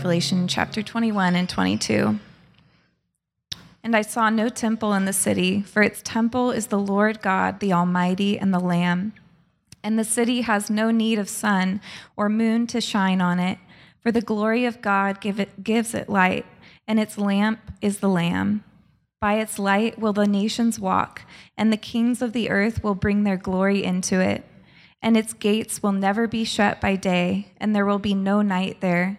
Revelation chapter 21 and 22. And I saw no temple in the city, for its temple is the Lord God, the Almighty, and the Lamb. And the city has no need of sun or moon to shine on it, for the glory of God give it, gives it light, and its lamp is the Lamb. By its light will the nations walk, and the kings of the earth will bring their glory into it. And its gates will never be shut by day, and there will be no night there.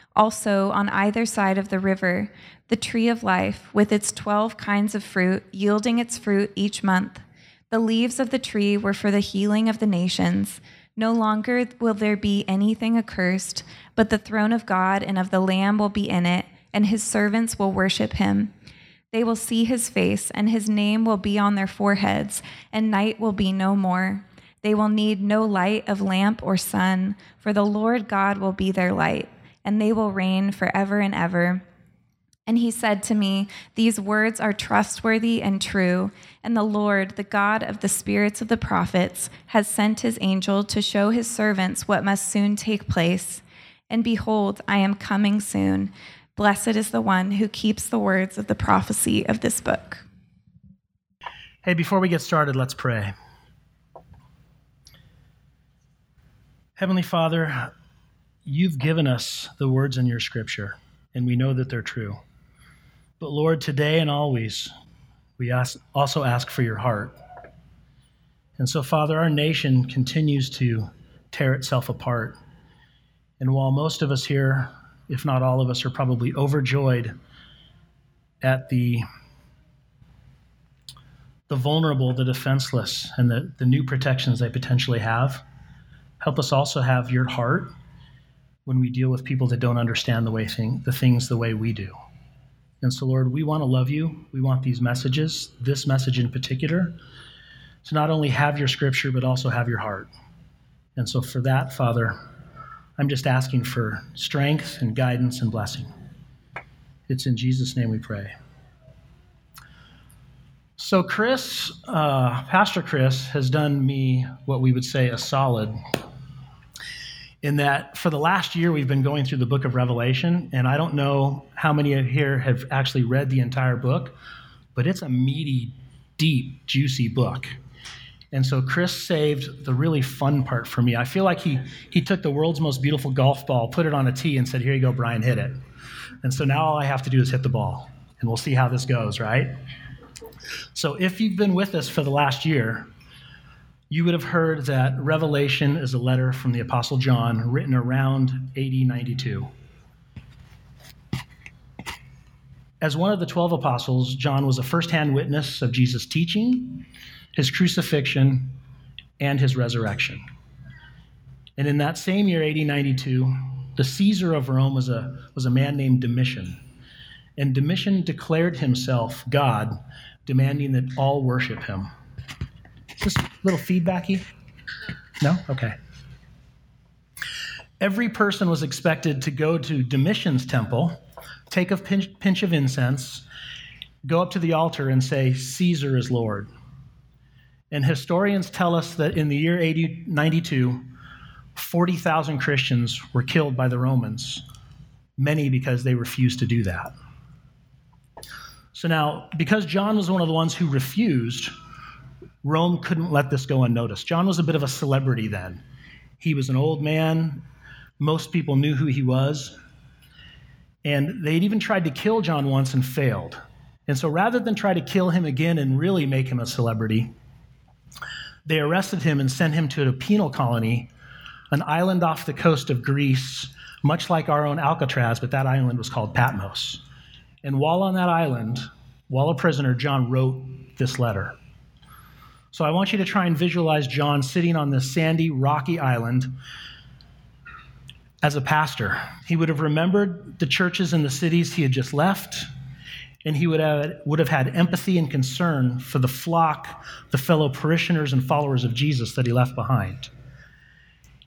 Also, on either side of the river, the tree of life, with its twelve kinds of fruit, yielding its fruit each month. The leaves of the tree were for the healing of the nations. No longer will there be anything accursed, but the throne of God and of the Lamb will be in it, and his servants will worship him. They will see his face, and his name will be on their foreheads, and night will be no more. They will need no light of lamp or sun, for the Lord God will be their light, and they will reign forever and ever. And he said to me, These words are trustworthy and true. And the Lord, the God of the spirits of the prophets, has sent his angel to show his servants what must soon take place. And behold, I am coming soon. Blessed is the one who keeps the words of the prophecy of this book. Hey, before we get started, let's pray. Heavenly Father, you've given us the words in your scripture, and we know that they're true. But Lord, today and always, we ask, also ask for your heart. And so, Father, our nation continues to tear itself apart. And while most of us here, if not all of us, are probably overjoyed at the the vulnerable, the defenseless, and the, the new protections they potentially have. Help us also have your heart when we deal with people that don't understand the way thing, the things the way we do. And so, Lord, we want to love you. We want these messages, this message in particular, to not only have your scripture, but also have your heart. And so, for that, Father, I'm just asking for strength and guidance and blessing. It's in Jesus' name we pray. So, Chris, uh, Pastor Chris, has done me what we would say a solid in that for the last year we've been going through the book of Revelation, and I don't know how many of here have actually read the entire book, but it's a meaty, deep, juicy book. And so Chris saved the really fun part for me. I feel like he, he took the world's most beautiful golf ball, put it on a tee, and said, Here you go, Brian, hit it. And so now all I have to do is hit the ball, and we'll see how this goes, right? So if you've been with us for the last year, you would have heard that Revelation is a letter from the Apostle John written around AD 92. As one of the 12 apostles, John was a firsthand witness of Jesus' teaching, his crucifixion, and his resurrection. And in that same year, AD 92, the Caesar of Rome was a, was a man named Domitian. And Domitian declared himself God, demanding that all worship him. Just a little feedbacky? No? Okay. Every person was expected to go to Domitian's temple, take a pinch, pinch of incense, go up to the altar, and say, Caesar is Lord. And historians tell us that in the year 80, 92, 40,000 Christians were killed by the Romans, many because they refused to do that. So now, because John was one of the ones who refused, Rome couldn't let this go unnoticed. John was a bit of a celebrity then. He was an old man. Most people knew who he was. And they'd even tried to kill John once and failed. And so rather than try to kill him again and really make him a celebrity, they arrested him and sent him to a penal colony, an island off the coast of Greece, much like our own Alcatraz, but that island was called Patmos. And while on that island, while a prisoner, John wrote this letter. So I want you to try and visualize John sitting on this sandy, rocky island as a pastor. He would have remembered the churches and the cities he had just left, and he would have, would have had empathy and concern for the flock, the fellow parishioners and followers of Jesus that he left behind.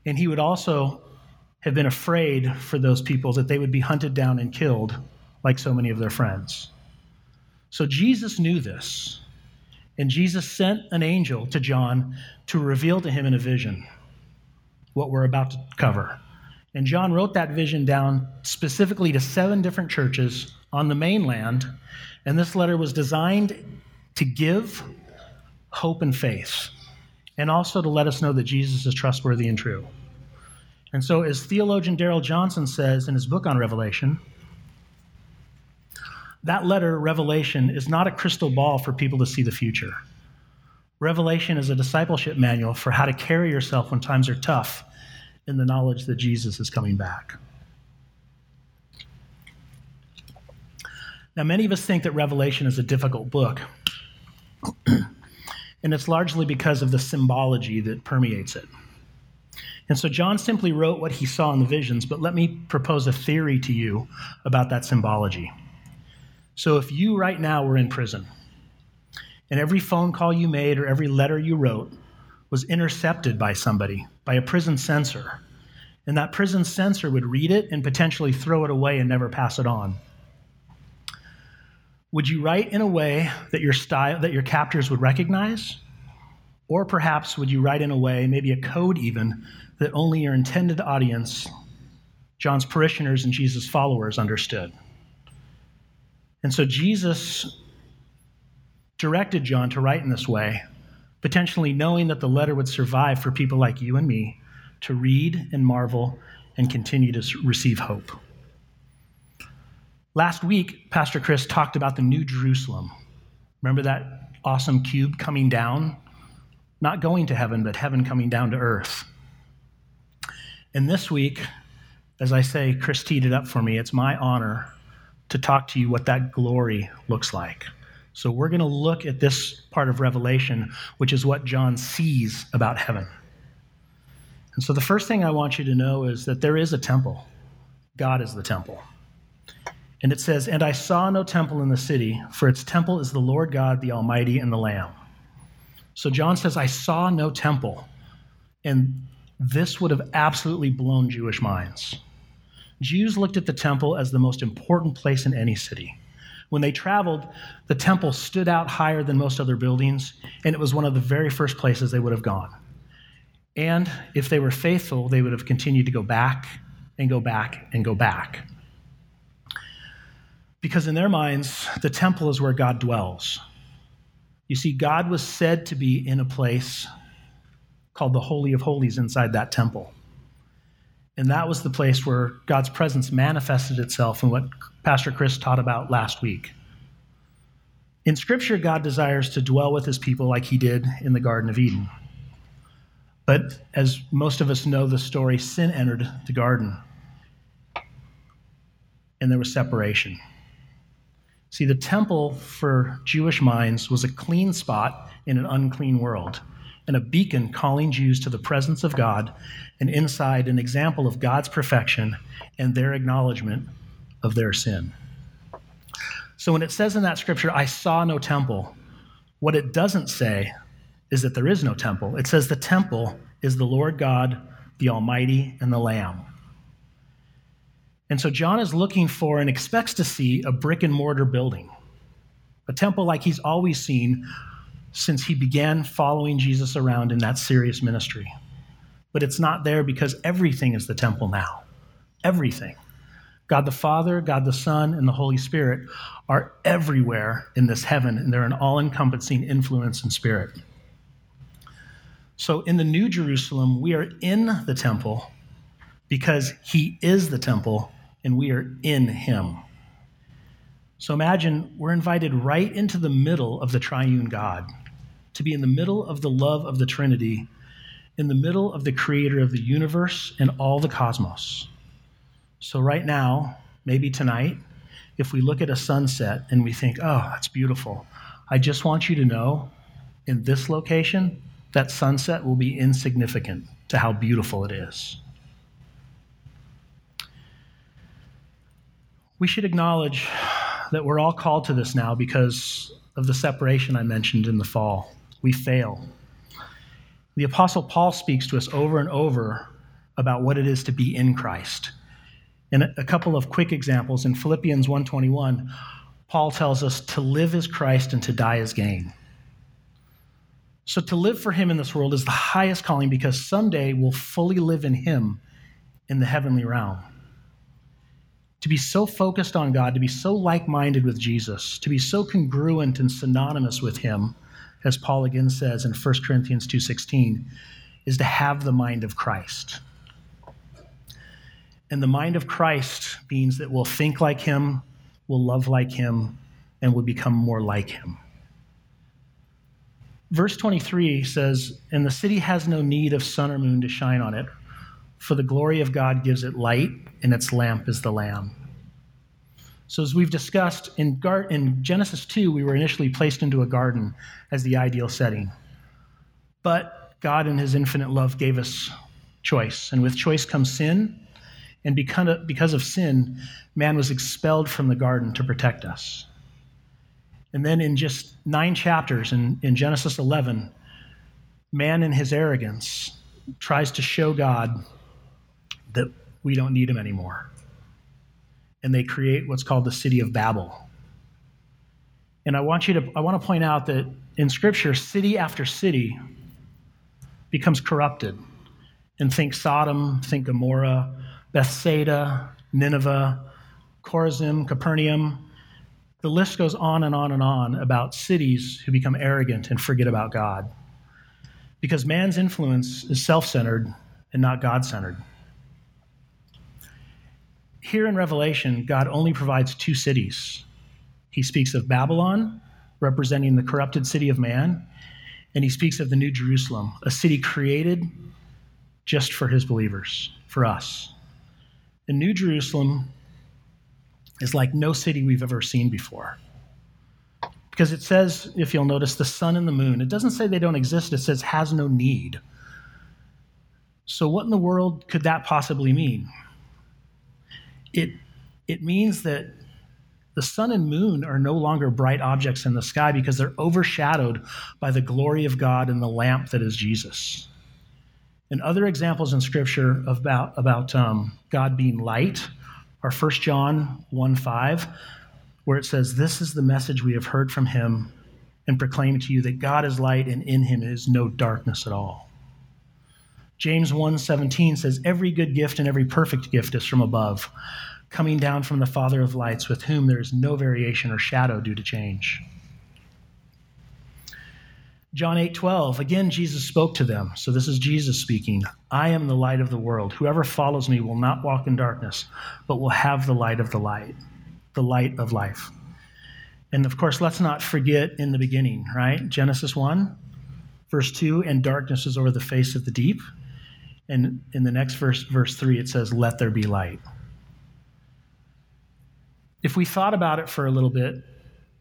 And he would also have been afraid for those people that they would be hunted down and killed like so many of their friends. So Jesus knew this, and Jesus sent an angel to John to reveal to him in a vision what we're about to cover. And John wrote that vision down specifically to seven different churches on the mainland. And this letter was designed to give hope and faith, and also to let us know that Jesus is trustworthy and true. And so, as theologian Darrell Johnson says in his book on Revelation, that letter, Revelation, is not a crystal ball for people to see the future. Revelation is a discipleship manual for how to carry yourself when times are tough in the knowledge that Jesus is coming back. Now, many of us think that Revelation is a difficult book, and it's largely because of the symbology that permeates it. And so John simply wrote what he saw in the visions, but let me propose a theory to you about that symbology. So if you right now were in prison, and every phone call you made or every letter you wrote was intercepted by somebody, by a prison censor, and that prison censor would read it and potentially throw it away and never pass it on. Would you write in a way that your style that your captors would recognize? Or perhaps would you write in a way, maybe a code even, that only your intended audience, John's parishioners and Jesus' followers, understood? And so Jesus directed John to write in this way, potentially knowing that the letter would survive for people like you and me to read and marvel and continue to receive hope. Last week, Pastor Chris talked about the New Jerusalem. Remember that awesome cube coming down? Not going to heaven, but heaven coming down to earth. And this week, as I say, Chris teed it up for me. It's my honor to talk to you what that glory looks like. So we're going to look at this part of Revelation, which is what John sees about heaven. And so the first thing I want you to know is that there is a temple. God is the temple. And it says, And I saw no temple in the city, for its temple is the Lord God, the Almighty, and the Lamb. So John says, I saw no temple. And this would have absolutely blown Jewish minds. Jews looked at the temple as the most important place in any city. When they traveled, the temple stood out higher than most other buildings, and it was one of the very first places they would have gone. And if they were faithful, they would have continued to go back and go back and go back. Because in their minds, the temple is where God dwells. You see, God was said to be in a place called the Holy of Holies inside that temple. And that was the place where God's presence manifested itself in what Pastor Chris taught about last week. In Scripture, God desires to dwell with his people like he did in the Garden of Eden. But as most of us know the story, sin entered the garden and there was separation. See, the temple for Jewish minds was a clean spot in an unclean world and a beacon calling Jews to the presence of God, and inside an example of God's perfection and their acknowledgement of their sin. So when it says in that scripture, I saw no temple, what it doesn't say is that there is no temple. It says the temple is the Lord God, the Almighty, and the Lamb. And so John is looking for and expects to see a brick and mortar building, a temple like he's always seen since he began following Jesus around in that serious ministry. But it's not there because everything is the temple now. Everything. God the Father, God the Son, and the Holy Spirit are everywhere in this heaven, and they're an all encompassing influence and spirit. So in the New Jerusalem, we are in the temple because He is the temple and we are in Him. So imagine we're invited right into the middle of the triune God to be in the middle of the love of the Trinity, in the middle of the creator of the universe and all the cosmos. So, right now, maybe tonight, if we look at a sunset and we think, oh, that's beautiful, I just want you to know in this location, that sunset will be insignificant to how beautiful it is. We should acknowledge that we're all called to this now because of the separation I mentioned in the fall. We fail. The Apostle Paul speaks to us over and over about what it is to be in Christ. And a couple of quick examples in Philippians 1:21, Paul tells us to live as Christ and to die as gain. So to live for him in this world is the highest calling because someday we'll fully live in him in the heavenly realm. To be so focused on God, to be so like-minded with Jesus, to be so congruent and synonymous with him, as Paul again says in 1 Corinthians 2:16, is to have the mind of Christ. And the mind of Christ means that we'll think like him, we'll love like him, and we'll become more like him. Verse 23 says, And the city has no need of sun or moon to shine on it, for the glory of God gives it light, and its lamp is the Lamb. So, as we've discussed, in, Gar- in Genesis 2, we were initially placed into a garden as the ideal setting. But God, in His infinite love, gave us choice. And with choice comes sin, and because of sin, man was expelled from the garden to protect us. And then in just nine chapters in, in Genesis 11, man in his arrogance tries to show God that we don't need him anymore. And they create what's called the city of Babel. And I want you to I want to point out that in scripture city after city becomes corrupted. And think Sodom, think Gomorrah, Bethsaida, Nineveh, Chorazin, Capernaum. The list goes on and on and on about cities who become arrogant and forget about God. Because man's influence is self centered and not God centered. Here in Revelation, God only provides two cities. He speaks of Babylon, representing the corrupted city of man, and he speaks of the New Jerusalem, a city created just for his believers, for us. The New Jerusalem is like no city we've ever seen before. Because it says, if you'll notice, the sun and the moon. It doesn't say they don't exist, it says has no need. So, what in the world could that possibly mean? It, it means that the sun and moon are no longer bright objects in the sky because they're overshadowed by the glory of God and the lamp that is Jesus and other examples in Scripture about, about um, God being light are 1 John 1 5, where it says, This is the message we have heard from him and proclaim to you that God is light and in him is no darkness at all. James 1:17 says every good gift and every perfect gift is from above, coming down from the Father of lights with whom there is no variation or shadow due to change. John 8:12 again, Jesus spoke to them. So this is Jesus speaking. I am the light of the world. Whoever follows me will not walk in darkness, but will have the light of the light, the light of life. And of course, let's not forget in the beginning, right? Genesis 1, verse 2, and darkness is over the face of the deep. And in the next verse, verse 3, it says, Let there be light. If we thought about it for a little bit,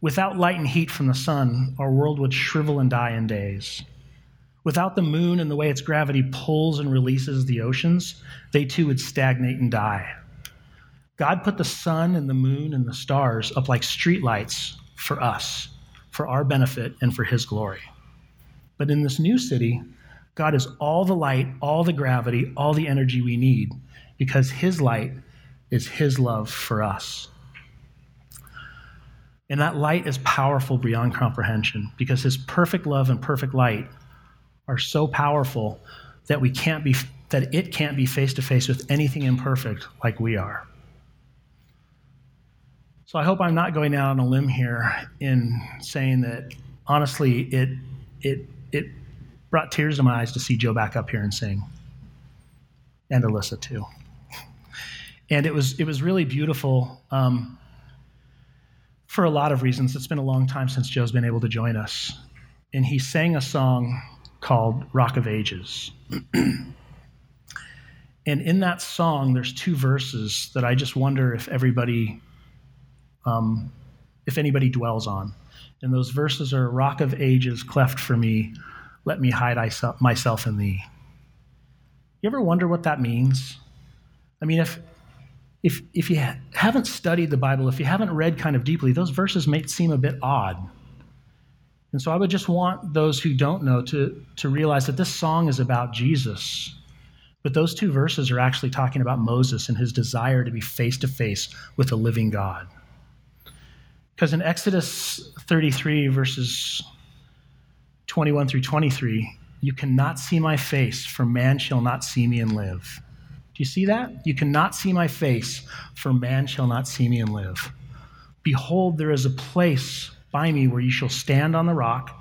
Without light and heat from the sun, our world would shrivel and die in days. Without the moon and the way its gravity pulls and releases the oceans, they too would stagnate and die. God put the sun and the moon and the stars up like streetlights for us, for our benefit and for His glory. But in this new city, God is all the light, all the gravity, all the energy we need because His light is His love for us. And that light is powerful beyond comprehension because his perfect love and perfect light are so powerful that we can't be that it can't be face to face with anything imperfect like we are. So I hope I'm not going out on a limb here in saying that honestly it it it brought tears to my eyes to see Joe back up here and sing. And Alyssa too. And it was it was really beautiful. Um, for a lot of reasons. It's been a long time since Joe's been able to join us. And he sang a song called Rock of Ages. and in that song, there's two verses that I just wonder if everybody, um, if anybody dwells on. And those verses are Rock of Ages, cleft for me, let me hide myself in thee. You ever wonder what that means? I mean, if if, if you haven't studied the Bible, if you haven't read kind of deeply, those verses may seem a bit odd. And so I would just want those who don't know to, to realize that this song is about Jesus. But those two verses are actually talking about Moses and his desire to be face to face with the living God. Because in Exodus 33, verses 21 through 23, you cannot see my face, for man shall not see me and live. Do you see that? You cannot see my face, for man shall not see me and live. Behold, there is a place by me where you shall stand on the rock,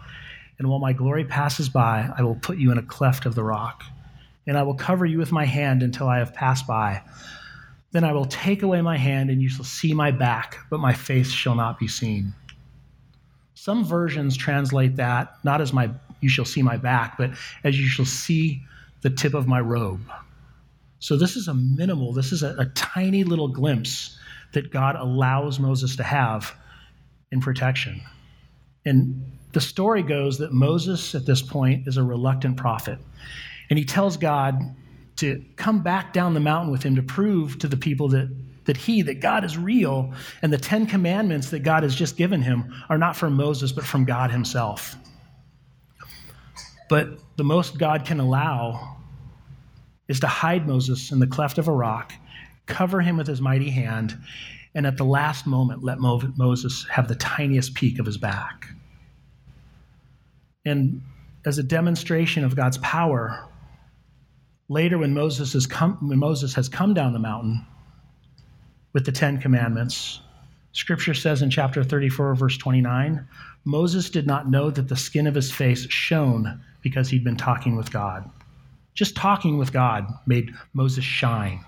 and while my glory passes by, I will put you in a cleft of the rock, and I will cover you with my hand until I have passed by. Then I will take away my hand, and you shall see my back, but my face shall not be seen. Some versions translate that not as my you shall see my back, but as you shall see the tip of my robe. So this is a minimal, this is a, a tiny little glimpse that God allows Moses to have in protection. And the story goes that Moses, at this point, is a reluctant prophet. And he tells God to come back down the mountain with him to prove to the people that, that he, that God is real, and the Ten Commandments that God has just given him are not from Moses, but from God himself. But the most God can allow is to hide Moses in the cleft of a rock, cover him with his mighty hand, and at the last moment let Moses have the tiniest peek of his back. And as a demonstration of God's power, later when Moses, come, when Moses has come down the mountain with the Ten Commandments, Scripture says in chapter 34, verse 29, Moses did not know that the skin of his face shone because he'd been talking with God. Just talking with God made Moses shine.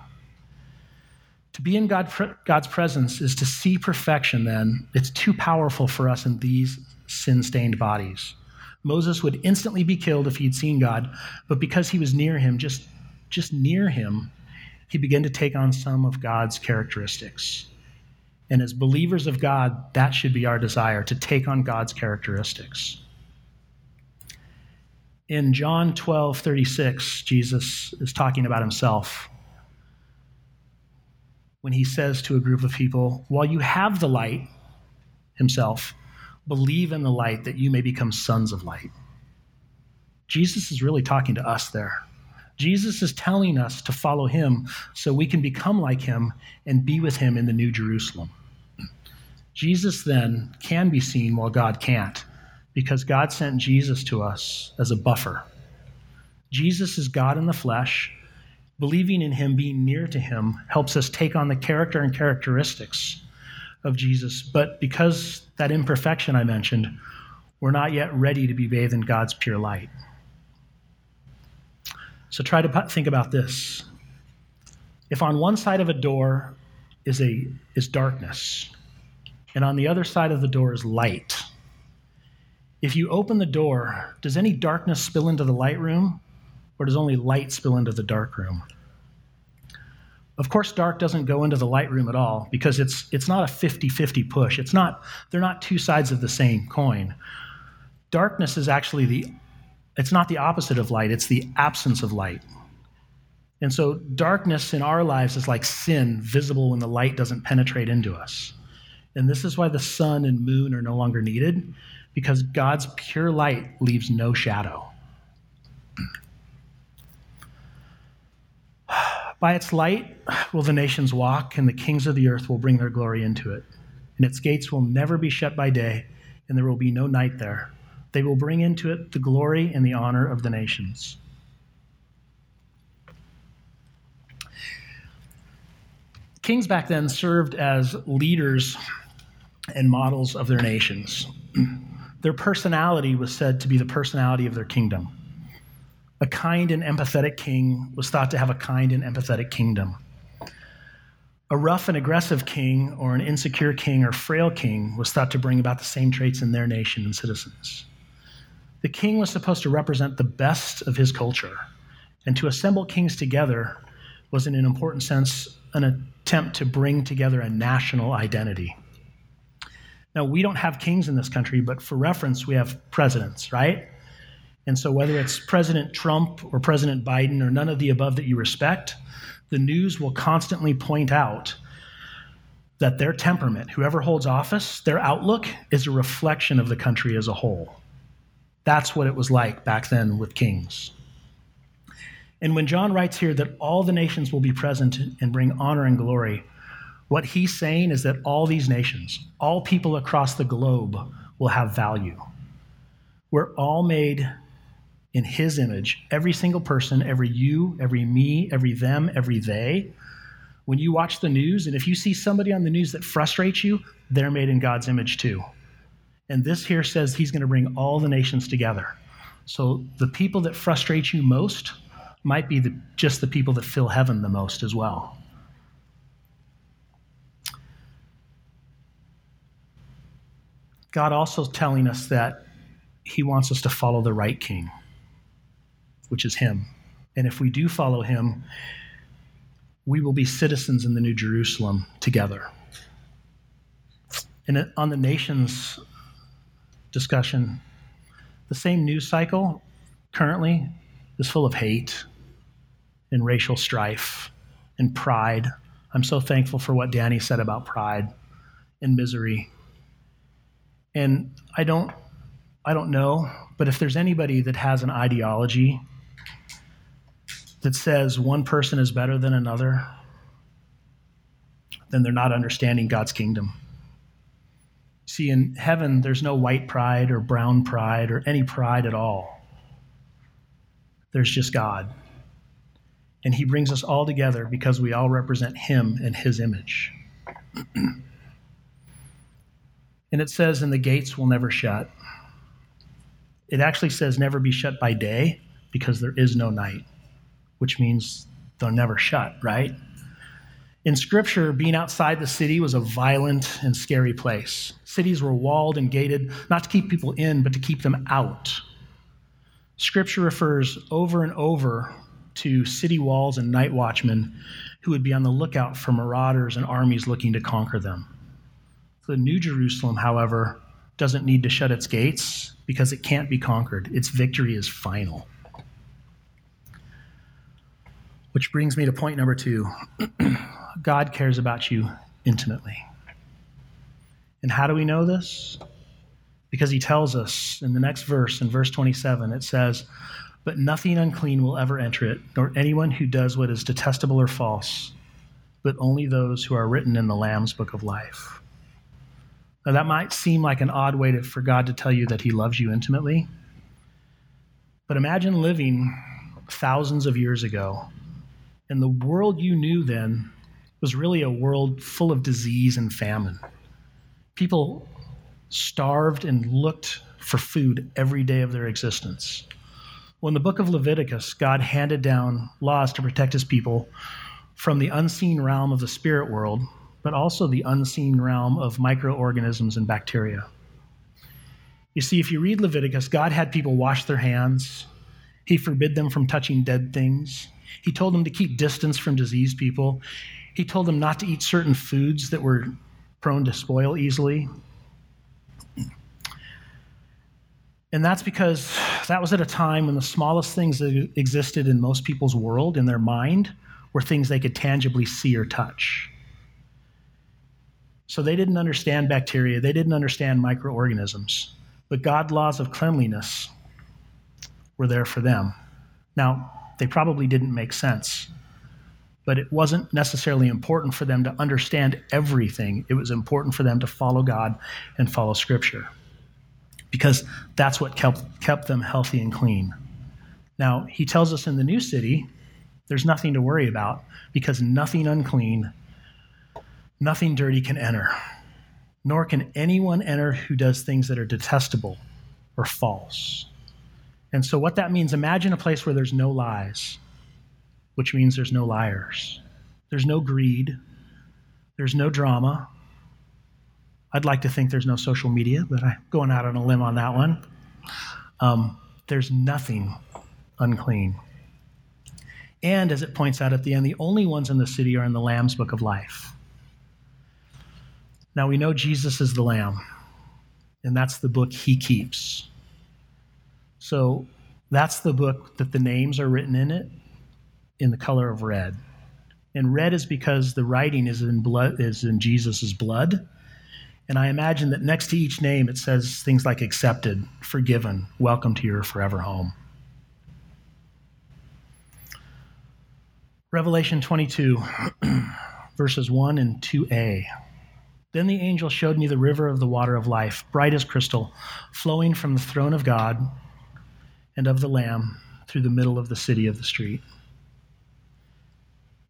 To be in God, God's presence is to see perfection, then. It's too powerful for us in these sin stained bodies. Moses would instantly be killed if he'd seen God, but because he was near him, just, just near him, he began to take on some of God's characteristics. And as believers of God, that should be our desire to take on God's characteristics. In John 12 36, Jesus is talking about himself when he says to a group of people, While you have the light, himself, believe in the light that you may become sons of light. Jesus is really talking to us there. Jesus is telling us to follow him so we can become like him and be with him in the New Jerusalem. Jesus then can be seen while God can't because God sent Jesus to us as a buffer. Jesus is God in the flesh Believing in him, being near to him, helps us take on the character and characteristics of Jesus. But because that imperfection I mentioned, we're not yet ready to be bathed in God's pure light. So try to think about this. If on one side of a door is, a, is darkness, and on the other side of the door is light, if you open the door, does any darkness spill into the light room? or does only light spill into the dark room? Of course, dark doesn't go into the light room at all because it's, it's not a 50 50 push. It's not, they're not two sides of the same coin. Darkness is actually the, it's not the opposite of light, it's the absence of light. And so, darkness in our lives is like sin, visible when the light doesn't penetrate into us. And this is why the sun and moon are no longer needed, because God's pure light leaves no shadow. By its light will the nations walk, and the kings of the earth will bring their glory into it. And its gates will never be shut by day, and there will be no night there. They will bring into it the glory and the honor of the nations. Kings back then served as leaders and models of their nations. Their personality was said to be the personality of their kingdom. A kind and empathetic king was thought to have a kind and empathetic kingdom. A rough and aggressive king or an insecure king or frail king was thought to bring about the same traits in their nation and citizens. The king was supposed to represent the best of his culture, and to assemble kings together was, in an important sense, an attempt to bring together a national identity. Now, we don't have kings in this country, but for reference, we have presidents, right? And so, whether it's President Trump or President Biden or none of the above that you respect, the news will constantly point out that their temperament, whoever holds office, their outlook is a reflection of the country as a whole. That's what it was like back then with kings. And when John writes here that all the nations will be present and bring honor and glory, what he's saying is that all these nations, all people across the globe, will have value. We're all made in his image. Every single person, every you, every me, every them, every they. When you watch the news, and if you see somebody on the news that frustrates you, they're made in God's image too. And this here says he's going to bring all the nations together. So the people that frustrate you most might be the, just the people that fill heaven the most as well. God also telling us that he wants us to follow the right king, which is him. And if we do follow him, we will be citizens in the New Jerusalem together. And on the nations discussion, the same news cycle currently is full of hate and racial strife and pride. I'm so thankful for what Danny said about pride and misery. And I don't I don't know, but if there's anybody that has an ideology that says one person is better than another, then they're not understanding God's kingdom. See, in heaven, there's no white pride or brown pride or any pride at all. There's just God. And He brings us all together because we all represent Him and His image. and it says, and the gates will never shut. It actually says never be shut by day because there is no night, which means they'll never shut, right? In scripture, being outside the city was a violent and scary place. Cities were walled and gated, not to keep people in, but to keep them out. Scripture refers over and over to city walls and night watchmen who would be on the lookout for marauders and armies looking to conquer them. The New Jerusalem, however, doesn't need to shut its gates because it can't be conquered. Its victory is final. Which brings me to point number two God cares about you intimately. And how do we know this? Because he tells us in the next verse, in verse 27, it says, But nothing unclean will ever enter it, nor anyone who does what is detestable or false, but only those who are written in the Lamb's book of life. Now, that might seem like an odd way to, for God to tell you that He loves you intimately. But imagine living thousands of years ago, and the world you knew then was really a world full of disease and famine. People starved and looked for food every day of their existence. Well, in the book of Leviticus, God handed down laws to protect his people from the unseen realm of the spirit world but also the unseen realm of microorganisms and bacteria. You see, if you read Leviticus, God had people wash their hands. He forbid them from touching dead things. He told them to keep distance from diseased people. He told them not to eat certain foods that were prone to spoil easily. And that's because that was at a time when the smallest things that existed in most people's world, in their mind, were things they could tangibly see or touch. So they didn't understand bacteria, they didn't understand microorganisms. But God's laws of cleanliness were there for them. Now, they probably didn't make sense, but it wasn't necessarily important for them to understand everything. It was important for them to follow God and follow Scripture because that's what kept, kept them healthy and clean. Now, he tells us in the new city, there's nothing to worry about because nothing unclean Nothing dirty can enter, nor can anyone enter who does things that are detestable or false. And so, what that means, imagine a place where there's no lies, which means there's no liars, there's no greed, there's no drama. I'd like to think there's no social media, but I'm going out on a limb on that one. Um, there's nothing unclean. And as it points out at the end, the only ones in the city are in the Lamb's book of life. Now we know Jesus is the Lamb, and that's the book he keeps. So that's the book that the names are written in it in the color of red. And red is because the writing is in blood is in Jesus' blood. And I imagine that next to each name it says things like accepted, forgiven, welcome to your forever home. Revelation 22, verses 1 and 2a. Then the angel showed me the river of the water of life, bright as crystal, flowing from the throne of God and of the Lamb through the middle of the city of the street.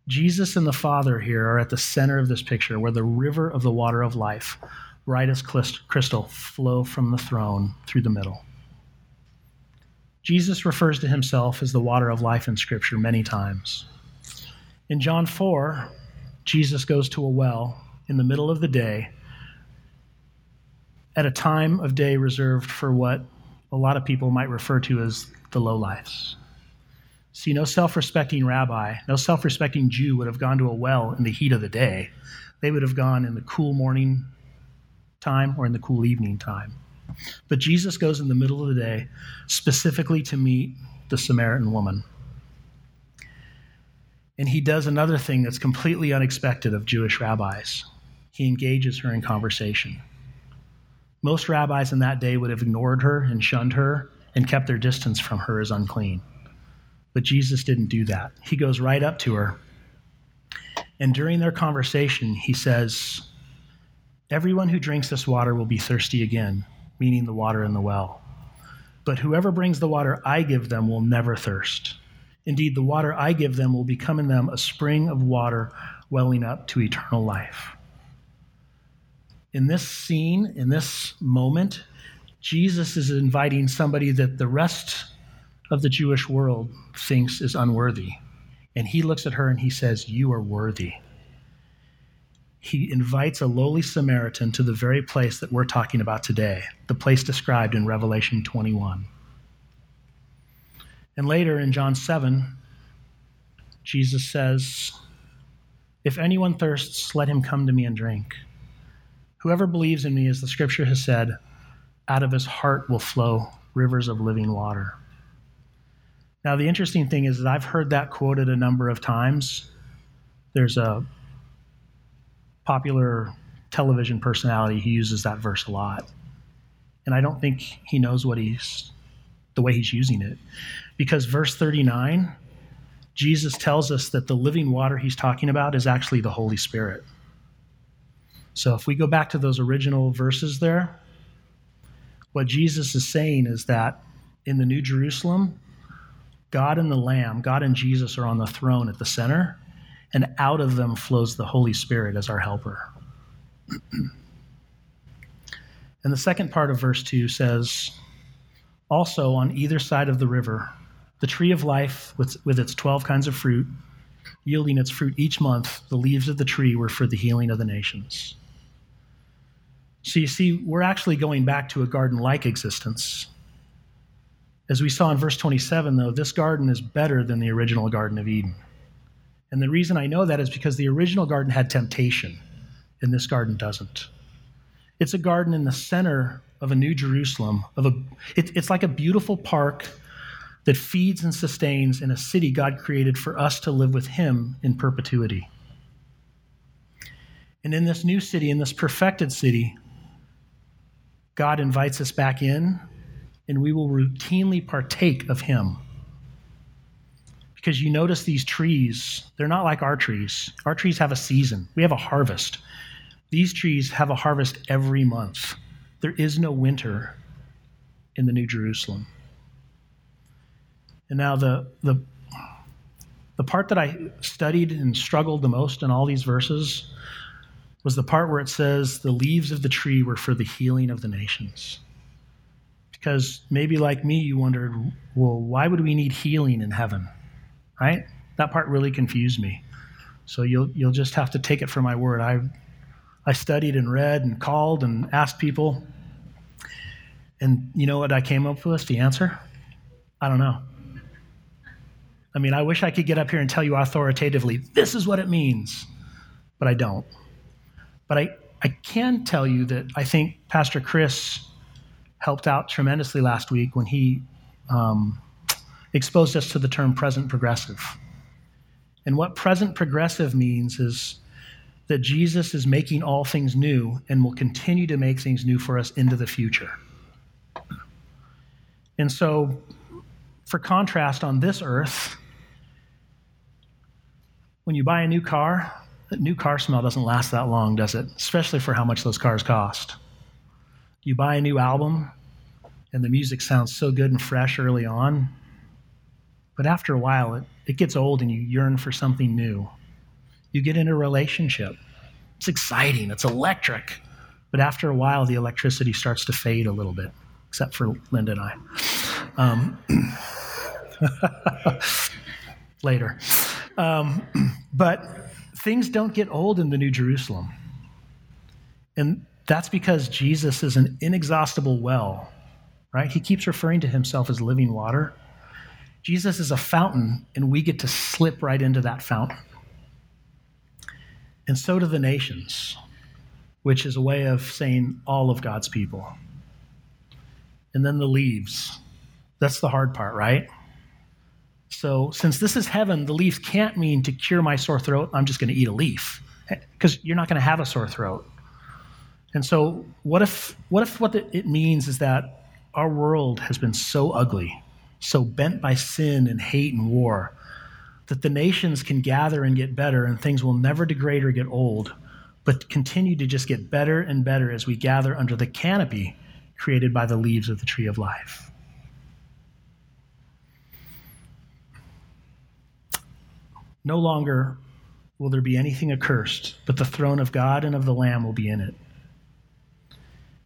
Jesus and the Father here are at the center of this picture, where the river of the water of life, bright as crystal, flow from the throne through the middle. Jesus refers to himself as the water of life in Scripture many times. In John 4, Jesus goes to a well in the middle of the day at a time of day reserved for what a lot of people might refer to as the low lowlifes. See, no self respecting rabbi, no self respecting Jew would have gone to a well in the heat of the day. They would have gone in the cool morning time or in the cool evening time. But Jesus goes in the middle of the day specifically to meet the Samaritan woman. And he does another thing that's completely unexpected of Jewish rabbis he engages her in conversation. Most rabbis in that day would have ignored her and shunned her and kept their distance from her as unclean. But Jesus didn't do that. He goes right up to her. And during their conversation, he says, Everyone who drinks this water will be thirsty again, meaning the water in the well. But whoever brings the water I give them will never thirst. Indeed, the water I give them will become in them a spring of water welling up to eternal life. In this scene, in this moment, Jesus is inviting somebody that the rest of the Jewish world thinks is unworthy. And he looks at her and he says, You are worthy. He invites a lowly Samaritan to the very place that we're talking about today, the place described in Revelation 21. And later in John 7, Jesus says, If anyone thirsts, let him come to me and drink. Whoever believes in me, as the scripture has said, out of his heart will flow rivers of living water. Now, the interesting thing is that I've heard that quoted a number of times. There's a popular television personality who uses that verse a lot. And I don't think he knows what he's the way he's using it. Because verse 39, Jesus tells us that the living water he's talking about is actually the Holy Spirit. So if we go back to those original verses there, what Jesus is saying is that in the New Jerusalem, God and the Lamb, God and Jesus are on the throne at the center, and out of them flows the Holy Spirit as our helper. and the second part of verse 2 says, also, on either side of the river, the tree of life with, with its 12 kinds of fruit, yielding its fruit each month, the leaves of the tree were for the healing of the nations. So you see, we're actually going back to a garden like existence. As we saw in verse 27, though, this garden is better than the original Garden of Eden. And the reason I know that is because the original garden had temptation, and this garden doesn't. It's a garden in the center of a new Jerusalem. Of a, it, it's like a beautiful park that feeds and sustains in a city God created for us to live with Him in perpetuity. And in this new city, in this perfected city, God invites us back in, and we will routinely partake of Him. Because you notice these trees, they're not like our trees. Our trees have a season, we have a harvest. These trees have a harvest every month. There is no winter in the New Jerusalem. And now the, the, the part that I studied and struggled the most in all these verses was the part where it says, The leaves of the tree were for the healing of the nations. Because maybe like me, you wondered, well, why would we need healing in heaven? Right? That part really confused me. So you'll, you'll just have to take it for my word. I I studied and read and called and asked people. And you know what I came up with? The answer? I don't know. I mean, I wish I could get up here and tell you authoritatively, this is what it means, but I don't. But I, I can tell you that I think Pastor Chris helped out tremendously last week when he um, exposed us to the term present progressive. And what present progressive means is that Jesus is making all things new and will continue to make things new for us into the future. And so, for contrast, on this earth, when you buy a new car, that new car smell doesn't last that long, does it? Especially for how much those cars cost. You buy a new album, and the music sounds so good and fresh early on, but after a while, it, it gets old and you yearn for something new. You get in a relationship. It's exciting, it's electric. But after a while, the electricity starts to fade a little bit, except for Linda and I. Um, later. Um, but things don't get old in the New Jerusalem. And that's because Jesus is an inexhaustible well, right? He keeps referring to himself as living water. Jesus is a fountain, and we get to slip right into that fountain. And so do the nations, which is a way of saying all of God's people. And then the leaves. That's the hard part, right? So, since this is heaven, the leaves can't mean to cure my sore throat, I'm just going to eat a leaf, eh, because you're not going to have a sore throat. And so, what if what if what it means is that our world has been so ugly so bent by sin and hate and war, that the nations can gather and get better and things will never degrade or get old, but continue to just get better and better as we gather under the canopy created by the leaves of the tree of life. No longer will there be anything accursed, but the throne of God and of the Lamb will be in it.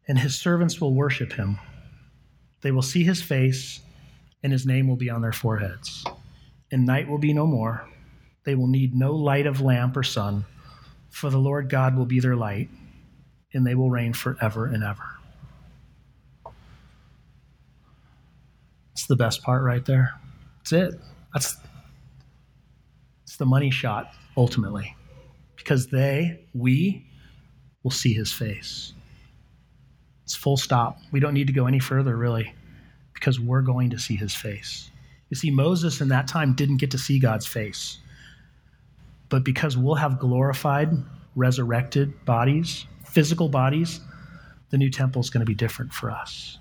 And his servants will worship him. They will see his face and his name will be on their foreheads. And night will be no more. They will need no light of lamp or sun, for the Lord God will be their light, and they will reign forever and ever. It's the best part right there. That's it. That's the money shot ultimately. Because they, we, will see his face. It's full stop. We don't need to go any further, really because we're going to see his face. You see, Moses in that time didn't get to see God's face. But because we'll have glorified, resurrected bodies, physical bodies, the new temple is going to be different for us.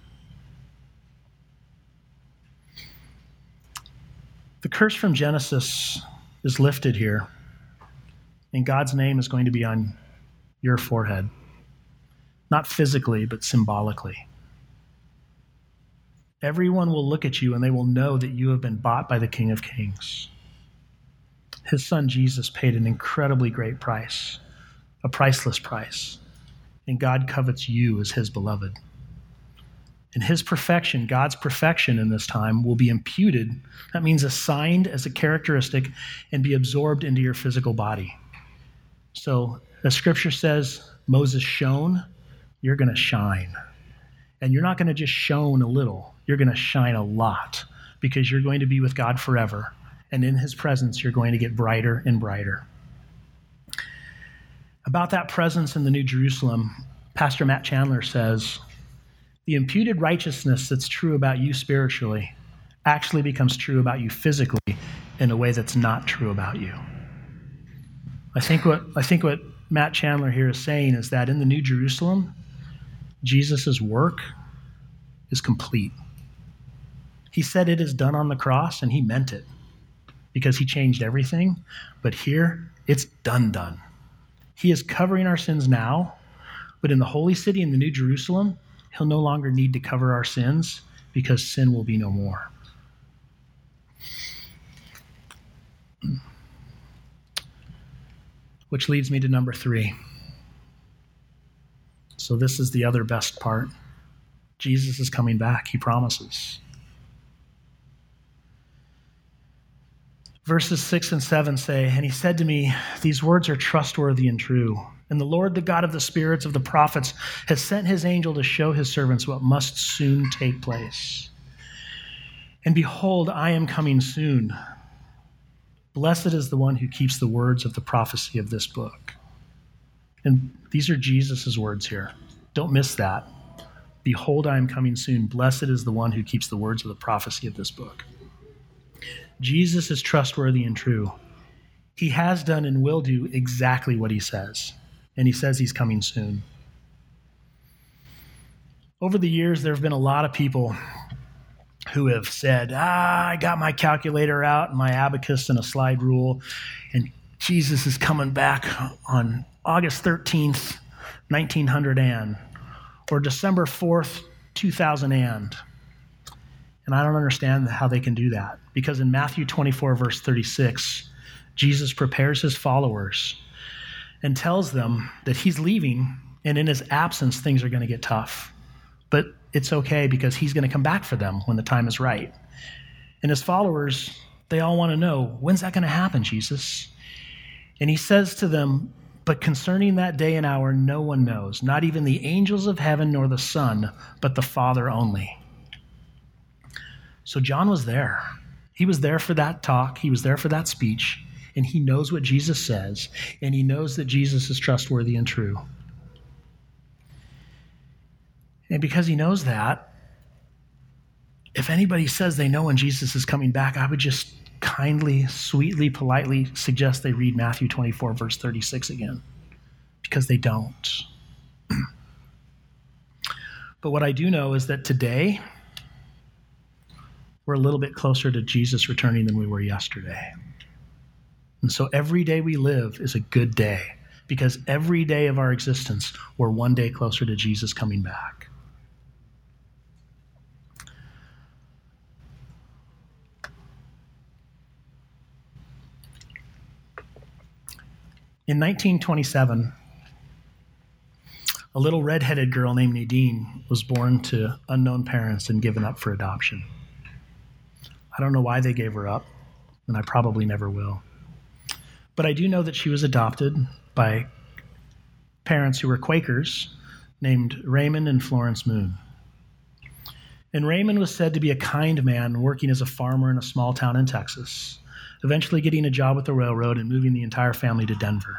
The curse from Genesis is lifted here, and God's name is going to be on your forehead. Not physically, but symbolically. Everyone will look at you and they will know that you have been bought by the King of Kings. His son Jesus paid an incredibly great price, a priceless price, and God covets you as his beloved. And his perfection, God's perfection in this time, will be imputed. That means assigned as a characteristic and be absorbed into your physical body. So, as scripture says, Moses shone, you're going to shine. And you're not going to just shone a little, you're going to shine a lot because you're going to be with God forever. And in his presence, you're going to get brighter and brighter. About that presence in the New Jerusalem, Pastor Matt Chandler says the imputed righteousness that's true about you spiritually actually becomes true about you physically in a way that's not true about you. I think what, I think what Matt Chandler here is saying is that in the New Jerusalem, Jesus' work is complete. He said it is done on the cross, and he meant it because he changed everything. But here, it's done, done. He is covering our sins now, but in the holy city, in the New Jerusalem, he'll no longer need to cover our sins because sin will be no more. Which leads me to number three. So, this is the other best part. Jesus is coming back, he promises. Verses 6 and 7 say, And he said to me, These words are trustworthy and true. And the Lord, the God of the spirits of the prophets, has sent his angel to show his servants what must soon take place. And behold, I am coming soon. Blessed is the one who keeps the words of the prophecy of this book. And these are Jesus' words here. Don't miss that. Behold, I am coming soon. Blessed is the one who keeps the words of the prophecy of this book. Jesus is trustworthy and true. he has done and will do exactly what he says. And he says he's coming soon. Over the years, there have been a lot of people who have said, Ah, I got my calculator out and my abacus and a slide rule, and Jesus is coming back on August 13th, 1900 and, or December 4th, 2000 and. And I don't understand how they can do that. Because in Matthew 24, verse 36, Jesus prepares his followers and tells them that he's leaving, and in his absence, things are going to get tough. But it's okay because he's going to come back for them when the time is right. And his followers, they all want to know when's that going to happen, Jesus? And he says to them, But concerning that day and hour, no one knows, not even the angels of heaven nor the Son, but the Father only. So John was there. He was there for that talk, he was there for that speech, and he knows what Jesus says, and he knows that Jesus is trustworthy and true. And because he knows that, if anybody says they know when Jesus is coming back, I would just kindly, sweetly, politely suggest they read Matthew 24, verse 36 again, because they don't. but what I do know is that today, we're a little bit closer to Jesus returning than we were yesterday. And so every day we live is a good day because every day of our existence, we're one day closer to Jesus coming back. In 1927, a little redheaded girl named Nadine was born to unknown parents and given up for adoption. I don't know why they gave her up, and I probably never will. But I do know that she was adopted by parents who were Quakers named Raymond and Florence Moon. And Raymond was said to be a kind man working as a farmer in a small town in Texas eventually getting a job with the railroad and moving the entire family to Denver.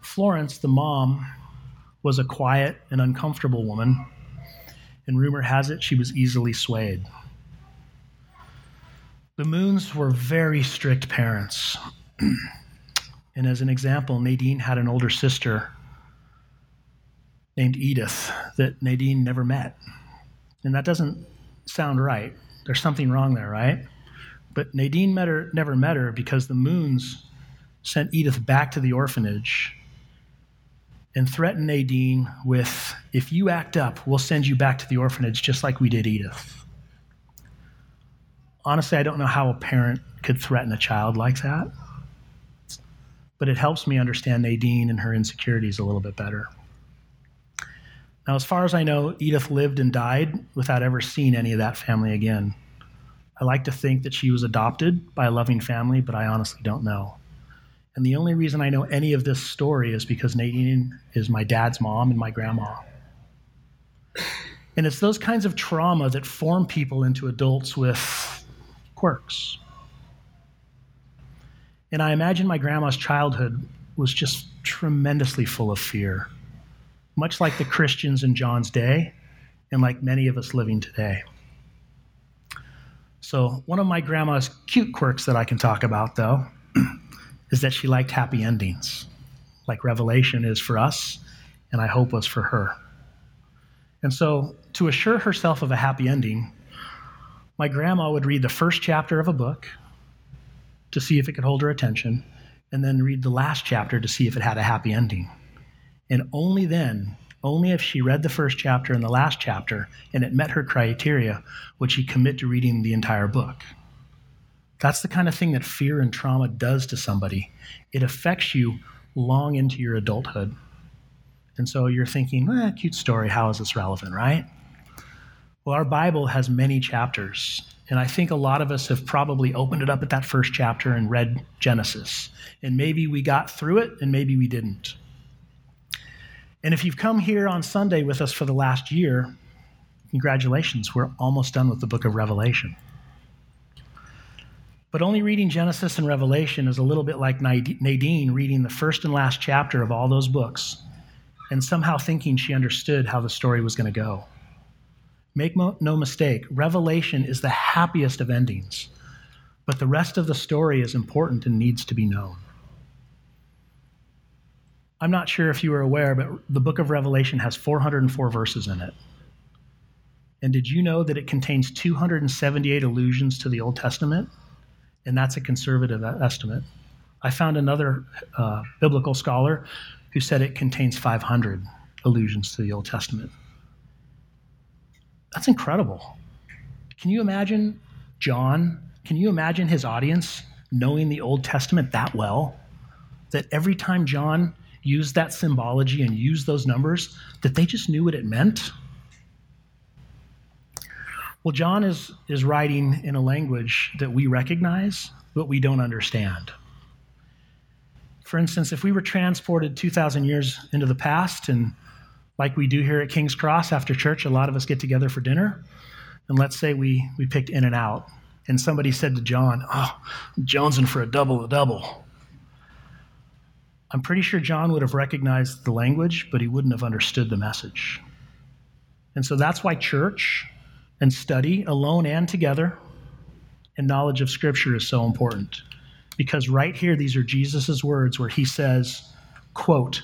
Florence, the mom, was a quiet and uncomfortable woman, and rumor has it she was easily swayed. The Moons were very strict parents. and as an example, Nadine had an older sister named Edith that Nadine never met. And that doesn't sound right. There's something wrong there, right? But Nadine met her, never met her because the Moons sent Edith back to the orphanage and threatened Nadine with, if you act up, we'll send you back to the orphanage just like we did Edith. Honestly, I don't know how a parent could threaten a child like that, but it helps me understand Nadine and her insecurities a little bit better. Now, as far as I know, Edith lived and died without ever seeing any of that family again. I like to think that she was adopted by a loving family, but I honestly don't know. And the only reason I know any of this story is because Nadine is my dad's mom and my grandma. And it's those kinds of trauma that form people into adults with quirks. And I imagine my grandma's childhood was just tremendously full of fear, much like the Christians in John's day and like many of us living today. So, one of my grandma's cute quirks that I can talk about, though, is that she liked happy endings, like Revelation is for us, and I hope was for her. And so, to assure herself of a happy ending, my grandma would read the first chapter of a book to see if it could hold her attention, and then read the last chapter to see if it had a happy ending. And only then only if she read the first chapter and the last chapter and it met her criteria would she commit to reading the entire book. That's the kind of thing that fear and trauma does to somebody. It affects you long into your adulthood. And so you're thinking, eh, cute story, how is this relevant, right? Well, our Bible has many chapters, and I think a lot of us have probably opened it up at that first chapter and read Genesis. And maybe we got through it, and maybe we didn't. And if you've come here on Sunday with us for the last year, congratulations, we're almost done with the book of Revelation. But only reading Genesis and Revelation is a little bit like Nadine reading the first and last chapter of all those books and somehow thinking she understood how the story was going to go. Make no mistake, Revelation is the happiest of endings. But the rest of the story is important and needs to be known. I'm not sure if you were aware, but the book of Revelation has 404 verses in it. And did you know that it contains 278 allusions to the Old Testament? And that's a conservative estimate. I found another uh, biblical scholar who said it contains 500 allusions to the Old Testament. That's incredible. Can you imagine John? Can you imagine his audience knowing the Old Testament that well? That every time John used that symbology and used those numbers, that they just knew what it meant? Well, John is, is writing in a language that we recognize, but we don't understand. For instance, if we were transported 2,000 years into the past, and like we do here at King's Cross after church, a lot of us get together for dinner, and let's say we, we picked In-N-Out, and somebody said to John, Oh, jonesing for a double a double. I'm pretty sure John would have recognized the language, but he wouldn't have understood the message. And so that's why church and study alone and together and knowledge of Scripture is so important. Because right here, these are Jesus' words where he says, quote,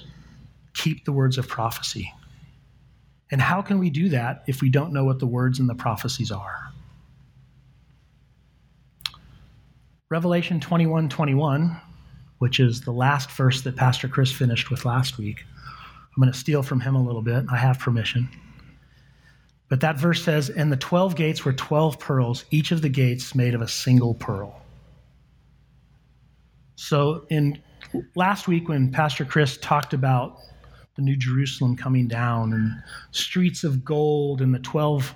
keep the words of prophecy. And how can we do that if we don't know what the words and the prophecies are? Revelation 21 21, which is the last verse that Pastor Chris finished with last week. I'm going to steal from him a little bit. I have permission. But that verse says, And the 12 gates were 12 pearls, each of the gates made of a single pearl. So, in last week, when Pastor Chris talked about the New Jerusalem coming down and streets of gold and the 12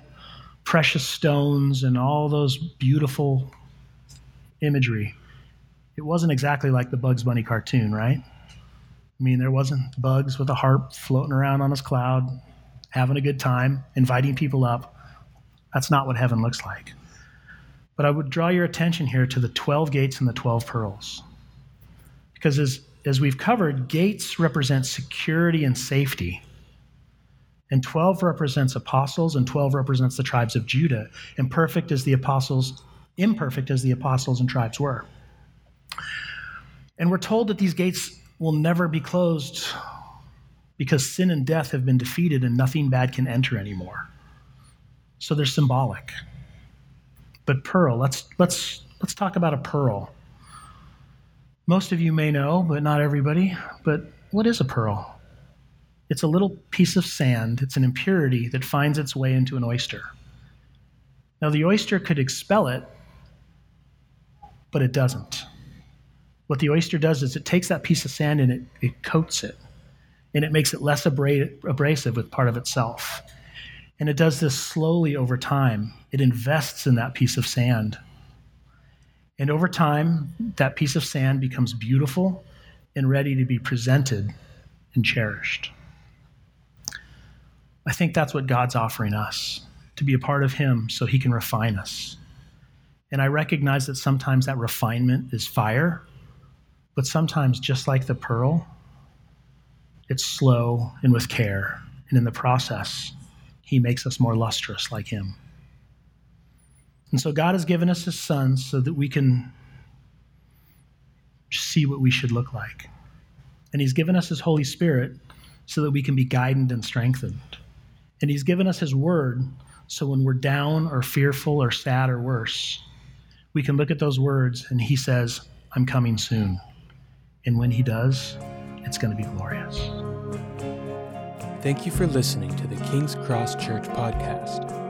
precious stones and all those beautiful imagery, it wasn't exactly like the Bugs Bunny cartoon, right? I mean, there wasn't Bugs with a harp floating around on his cloud having a good time, inviting people up. That's not what heaven looks like. But I would draw your attention here to the 12 gates and the 12 pearls. Because as, as we've covered, gates represent security and safety. And 12 represents apostles, and 12 represents the tribes of Judah. imperfect as the apostles, imperfect as the apostles and tribes were. And we're told that these gates will never be closed because sin and death have been defeated and nothing bad can enter anymore. So they're symbolic. But pearl, let's let's let's talk about a pearl. Most of you may know, but not everybody. But what is a pearl? It's a little piece of sand. It's an impurity that finds its way into an oyster. Now, the oyster could expel it, but it doesn't. What the oyster does is it takes that piece of sand and it, it coats it and it makes it less abrasive with part of itself. And it does this slowly over time. It invests in that piece of sand. And over time, that piece of sand becomes beautiful and ready to be presented and cherished. I think that's what God's offering us to be a part of Him so He can refine us. And I recognize that sometimes that refinement is fire, but sometimes, just like the pearl, it's slow and with care. And in the process, he makes us more lustrous like him. And so God has given us his son so that we can see what we should look like. And he's given us his Holy Spirit so that we can be guided and strengthened. And he's given us his word so when we're down or fearful or sad or worse, we can look at those words and he says, I'm coming soon. And when he does, it's going to be glorious. Thank you for listening to the King's Cross Church podcast.